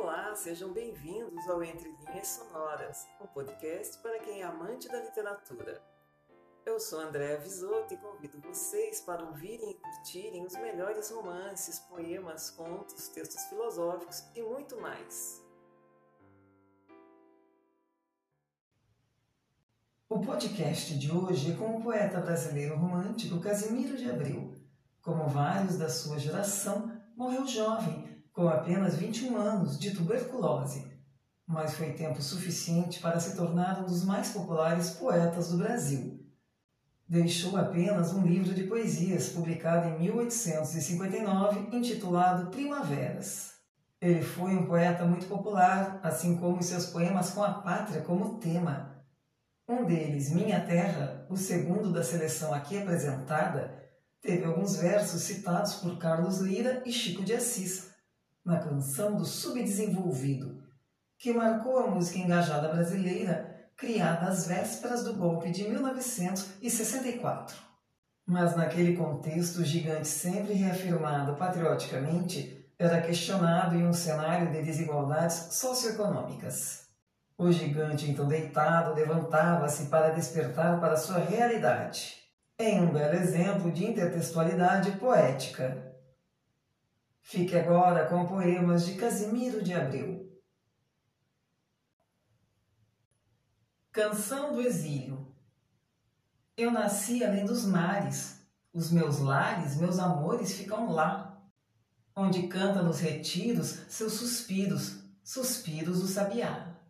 Olá, sejam bem-vindos ao Entre Linhas Sonoras, um podcast para quem é amante da literatura. Eu sou Andréa Visoto e convido vocês para ouvirem e curtirem os melhores romances, poemas, contos, textos filosóficos e muito mais. O podcast de hoje é com o poeta brasileiro romântico Casimiro de Abreu. Como vários da sua geração, morreu jovem, com apenas 21 anos, de tuberculose, mas foi tempo suficiente para se tornar um dos mais populares poetas do Brasil deixou apenas um livro de poesias publicado em 1859 intitulado Primaveras. Ele foi um poeta muito popular, assim como seus poemas com a pátria como tema. Um deles, Minha Terra, o segundo da seleção aqui apresentada, teve alguns versos citados por Carlos Lira e Chico de Assis, na canção do Subdesenvolvido, que marcou a música engajada brasileira criada às vésperas do golpe de 1964. Mas naquele contexto, o gigante sempre reafirmado patrioticamente era questionado em um cenário de desigualdades socioeconômicas. O gigante, então deitado, levantava-se para despertar para sua realidade, em um belo exemplo de intertextualidade poética. Fique agora com poemas de Casimiro de Abreu. Canção do Exílio. Eu nasci além dos mares, os meus lares, meus amores ficam lá, onde canta nos retiros seus suspiros, suspiros do sabiá.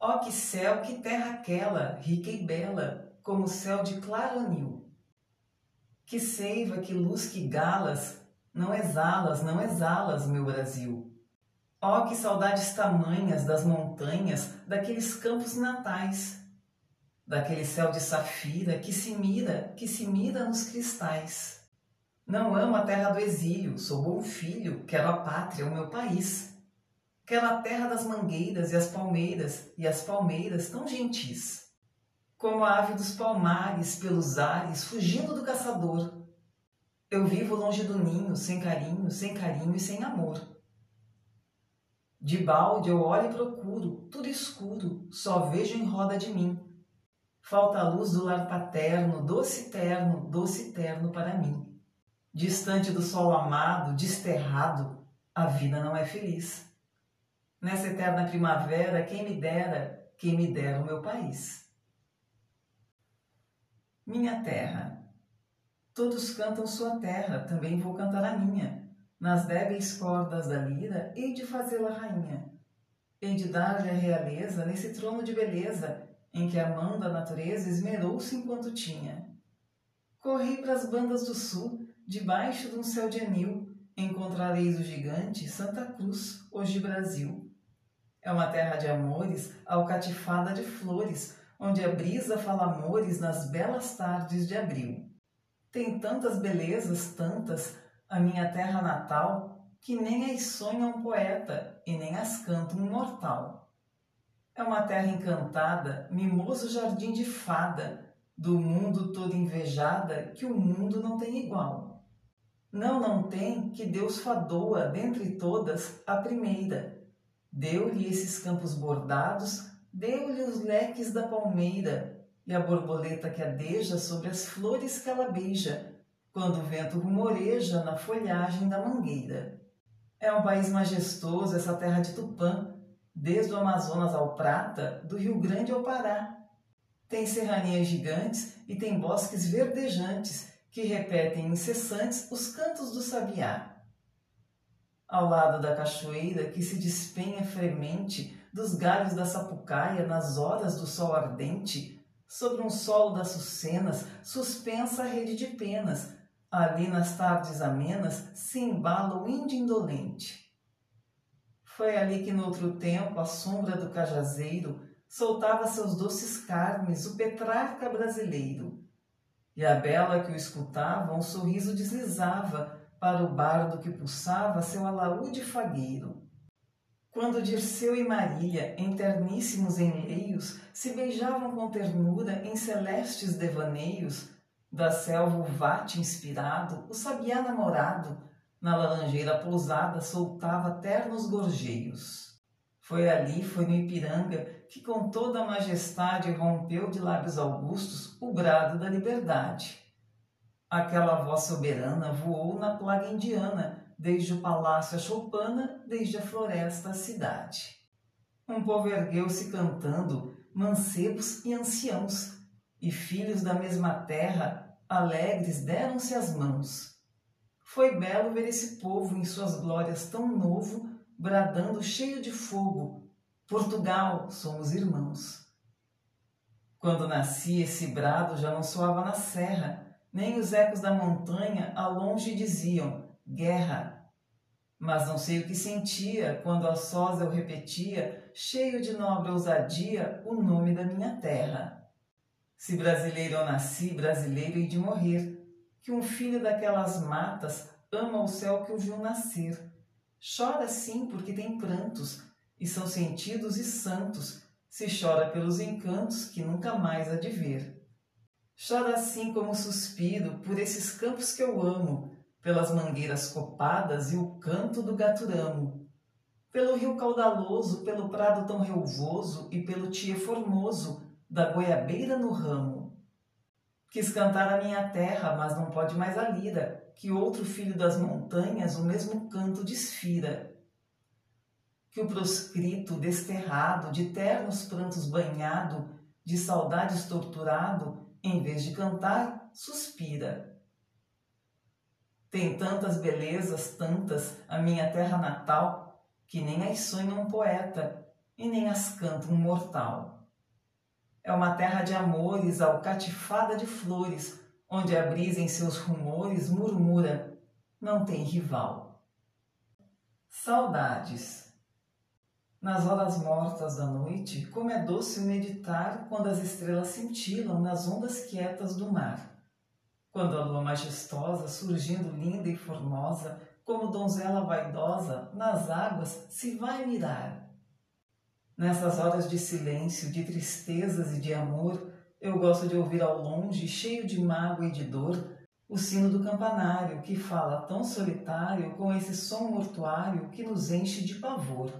Ó que céu, que terra aquela, rica e bela, como o céu de claro anil. Que seiva, que luz, que galas, não exalas, não exalas, meu Brasil. Oh, que saudades tamanhas das montanhas, daqueles campos natais, daquele céu de safira que se mira, que se mira nos cristais. Não amo a terra do exílio, sou bom filho, quero a pátria, o meu país. Quero a terra das mangueiras e as palmeiras, e as palmeiras tão gentis. Como a ave dos palmares pelos ares, fugindo do caçador. Eu vivo longe do ninho, sem carinho, sem carinho e sem amor. De balde eu olho e procuro, tudo escuro, só vejo em roda de mim. Falta a luz do lar paterno, doce terno, doce terno para mim. Distante do sol amado, desterrado, a vida não é feliz. Nessa eterna primavera, quem me dera, quem me dera o meu país. Minha terra. Todos cantam sua terra, também vou cantar a minha nas débeis cordas da lira, hei de fazê-la rainha. Hei de dar-lhe a realeza nesse trono de beleza, em que a mão da natureza esmerou-se enquanto tinha. Corri para as bandas do sul, debaixo de um céu de anil, encontrareis o gigante Santa Cruz, hoje Brasil. É uma terra de amores, alcatifada de flores, onde a brisa fala amores nas belas tardes de abril. Tem tantas belezas, tantas, a minha terra natal, que nem as sonha um poeta e nem as canta um mortal. É uma terra encantada, mimoso jardim de fada, do mundo todo invejada, que o mundo não tem igual. Não, não tem, que Deus fadou-a dentre todas a primeira. Deu-lhe esses campos bordados, deu-lhe os leques da palmeira, e a borboleta que adeja sobre as flores que ela beija, quando o vento rumoreja na folhagem da mangueira. É um país majestoso essa terra de Tupã, desde o Amazonas ao Prata, do Rio Grande ao Pará. Tem serranias gigantes e tem bosques verdejantes que repetem incessantes os cantos do sabiá. Ao lado da cachoeira que se despenha fremente dos galhos da sapucaia nas horas do sol ardente, sobre um solo das sucenas, suspensa a rede de penas, Ali nas tardes amenas se embala o índio indolente. Foi ali que no outro tempo, à sombra do cajazeiro, soltava seus doces carnes o petrarca brasileiro. E a bela que o escutava, um sorriso deslizava para o bardo que pulsava seu alaúde fagueiro. Quando Dirceu e Marília, interníssimos enleios, se beijavam com ternura em celestes devaneios, da selva o vate inspirado, o sabiá namorado, Na laranjeira pousada soltava ternos gorjeios. Foi ali, foi no Ipiranga, que com toda a majestade rompeu de lábios augustos o brado da liberdade. Aquela voz soberana voou na plaga indiana, desde o palácio a choupana, desde a floresta à cidade. Um povo ergueu-se cantando, mancebos e anciãos, e filhos da mesma terra, alegres deram-se as mãos. Foi belo ver esse povo em suas glórias tão novo, bradando cheio de fogo: Portugal, somos irmãos. Quando nasci, esse brado já não soava na serra, nem os ecos da montanha a longe diziam: Guerra. Mas não sei o que sentia quando a sós eu repetia, cheio de nobre ousadia, o nome da minha terra. Se brasileiro eu nasci, brasileiro hei de morrer, que um filho daquelas matas ama o céu que o viu nascer. Chora sim porque tem prantos, e são sentidos e santos, se chora pelos encantos que nunca mais há de ver. Chora assim como suspiro por esses campos que eu amo, pelas mangueiras copadas e o canto do gaturamo, pelo rio caudaloso, pelo prado tão relvoso e pelo tie formoso, da goiabeira no ramo. Quis cantar a minha terra, mas não pode mais a lira, que outro filho das montanhas o mesmo canto desfira. Que o proscrito, desterrado, de ternos prantos banhado, de saudades torturado, em vez de cantar, suspira. Tem tantas belezas, tantas, a minha terra natal, que nem as sonha um poeta e nem as canta um mortal. É uma terra de amores, alcatifada de flores, onde a brisa em seus rumores murmura, não tem rival. Saudades. Nas horas mortas da noite, como é doce meditar quando as estrelas cintilam nas ondas quietas do mar. Quando a lua majestosa, surgindo linda e formosa, como donzela vaidosa, nas águas se vai mirar Nessas horas de silêncio, de tristezas e de amor, eu gosto de ouvir ao longe, cheio de mágoa e de dor, o sino do campanário que fala tão solitário com esse som mortuário que nos enche de pavor.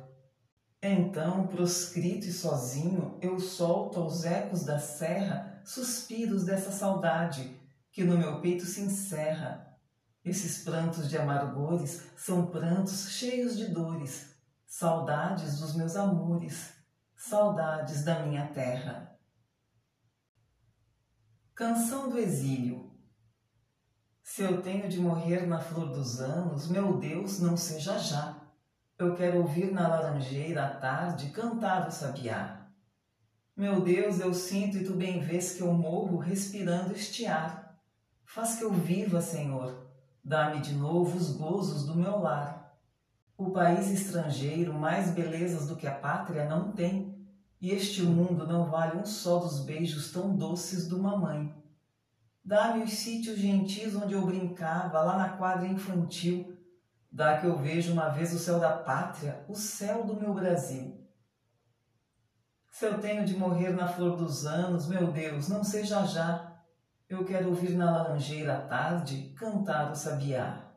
Então, proscrito e sozinho, eu solto aos ecos da serra suspiros dessa saudade que no meu peito se encerra. Esses prantos de amargores são prantos cheios de dores, saudades dos meus amores, saudades da minha terra. Canção do Exílio Se eu tenho de morrer na flor dos anos, meu Deus, não seja já. Eu quero ouvir na laranjeira à tarde cantar o sabiá. Meu Deus, eu sinto e tu bem vês que eu morro respirando este ar. Faz que eu viva, Senhor, dá-me de novo os gozos do meu lar. O país estrangeiro mais belezas do que a pátria não tem, e este mundo não vale um só dos beijos tão doces de uma mãe. Dá-me os sítios gentis onde eu brincava, lá na quadra infantil. Dá que eu vejo uma vez o céu da pátria, o céu do meu Brasil. Se eu tenho de morrer na flor dos anos, meu Deus, não seja já. Eu quero ouvir na laranjeira à tarde cantar o sabiá.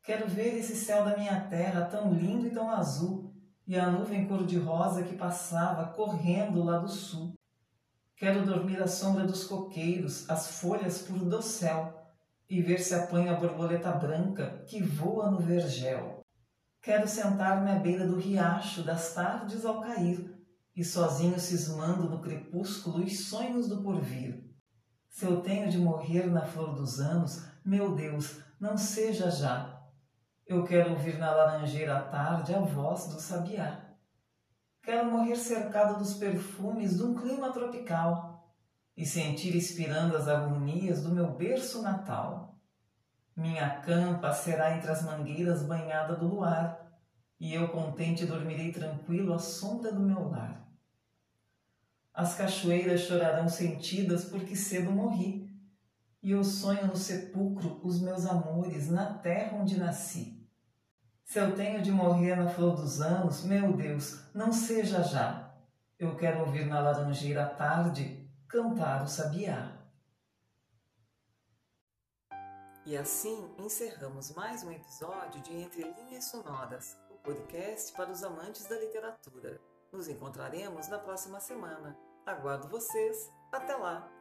Quero ver esse céu da minha terra tão lindo e tão azul, e a nuvem cor-de-rosa que passava correndo lá do sul. Quero dormir à sombra dos coqueiros, as folhas por do céu, e ver se apanha a borboleta branca que voa no vergel. Quero sentar-me à beira do riacho das tardes ao cair, e sozinho cismando no crepúsculo os sonhos do porvir. Se eu tenho de morrer na flor dos anos, meu Deus, não seja já, eu quero ouvir na laranjeira à tarde a voz do sabiá. Quero morrer cercado dos perfumes de um clima tropical e sentir expirando as harmonias do meu berço natal. Minha campa será entre as mangueiras banhada do luar, e eu contente dormirei tranquilo à sombra do meu lar. As cachoeiras chorarão sentidas porque cedo morri, e eu sonho no sepulcro os meus amores na terra onde nasci. Se eu tenho de morrer na flor dos anos, meu Deus, não seja já. Eu quero ouvir na laranjeira à tarde cantar o sabiá. E assim encerramos mais um episódio de Entre Linhas Sonoras, o podcast para os amantes da literatura. Nos encontraremos na próxima semana. Aguardo vocês. Até lá!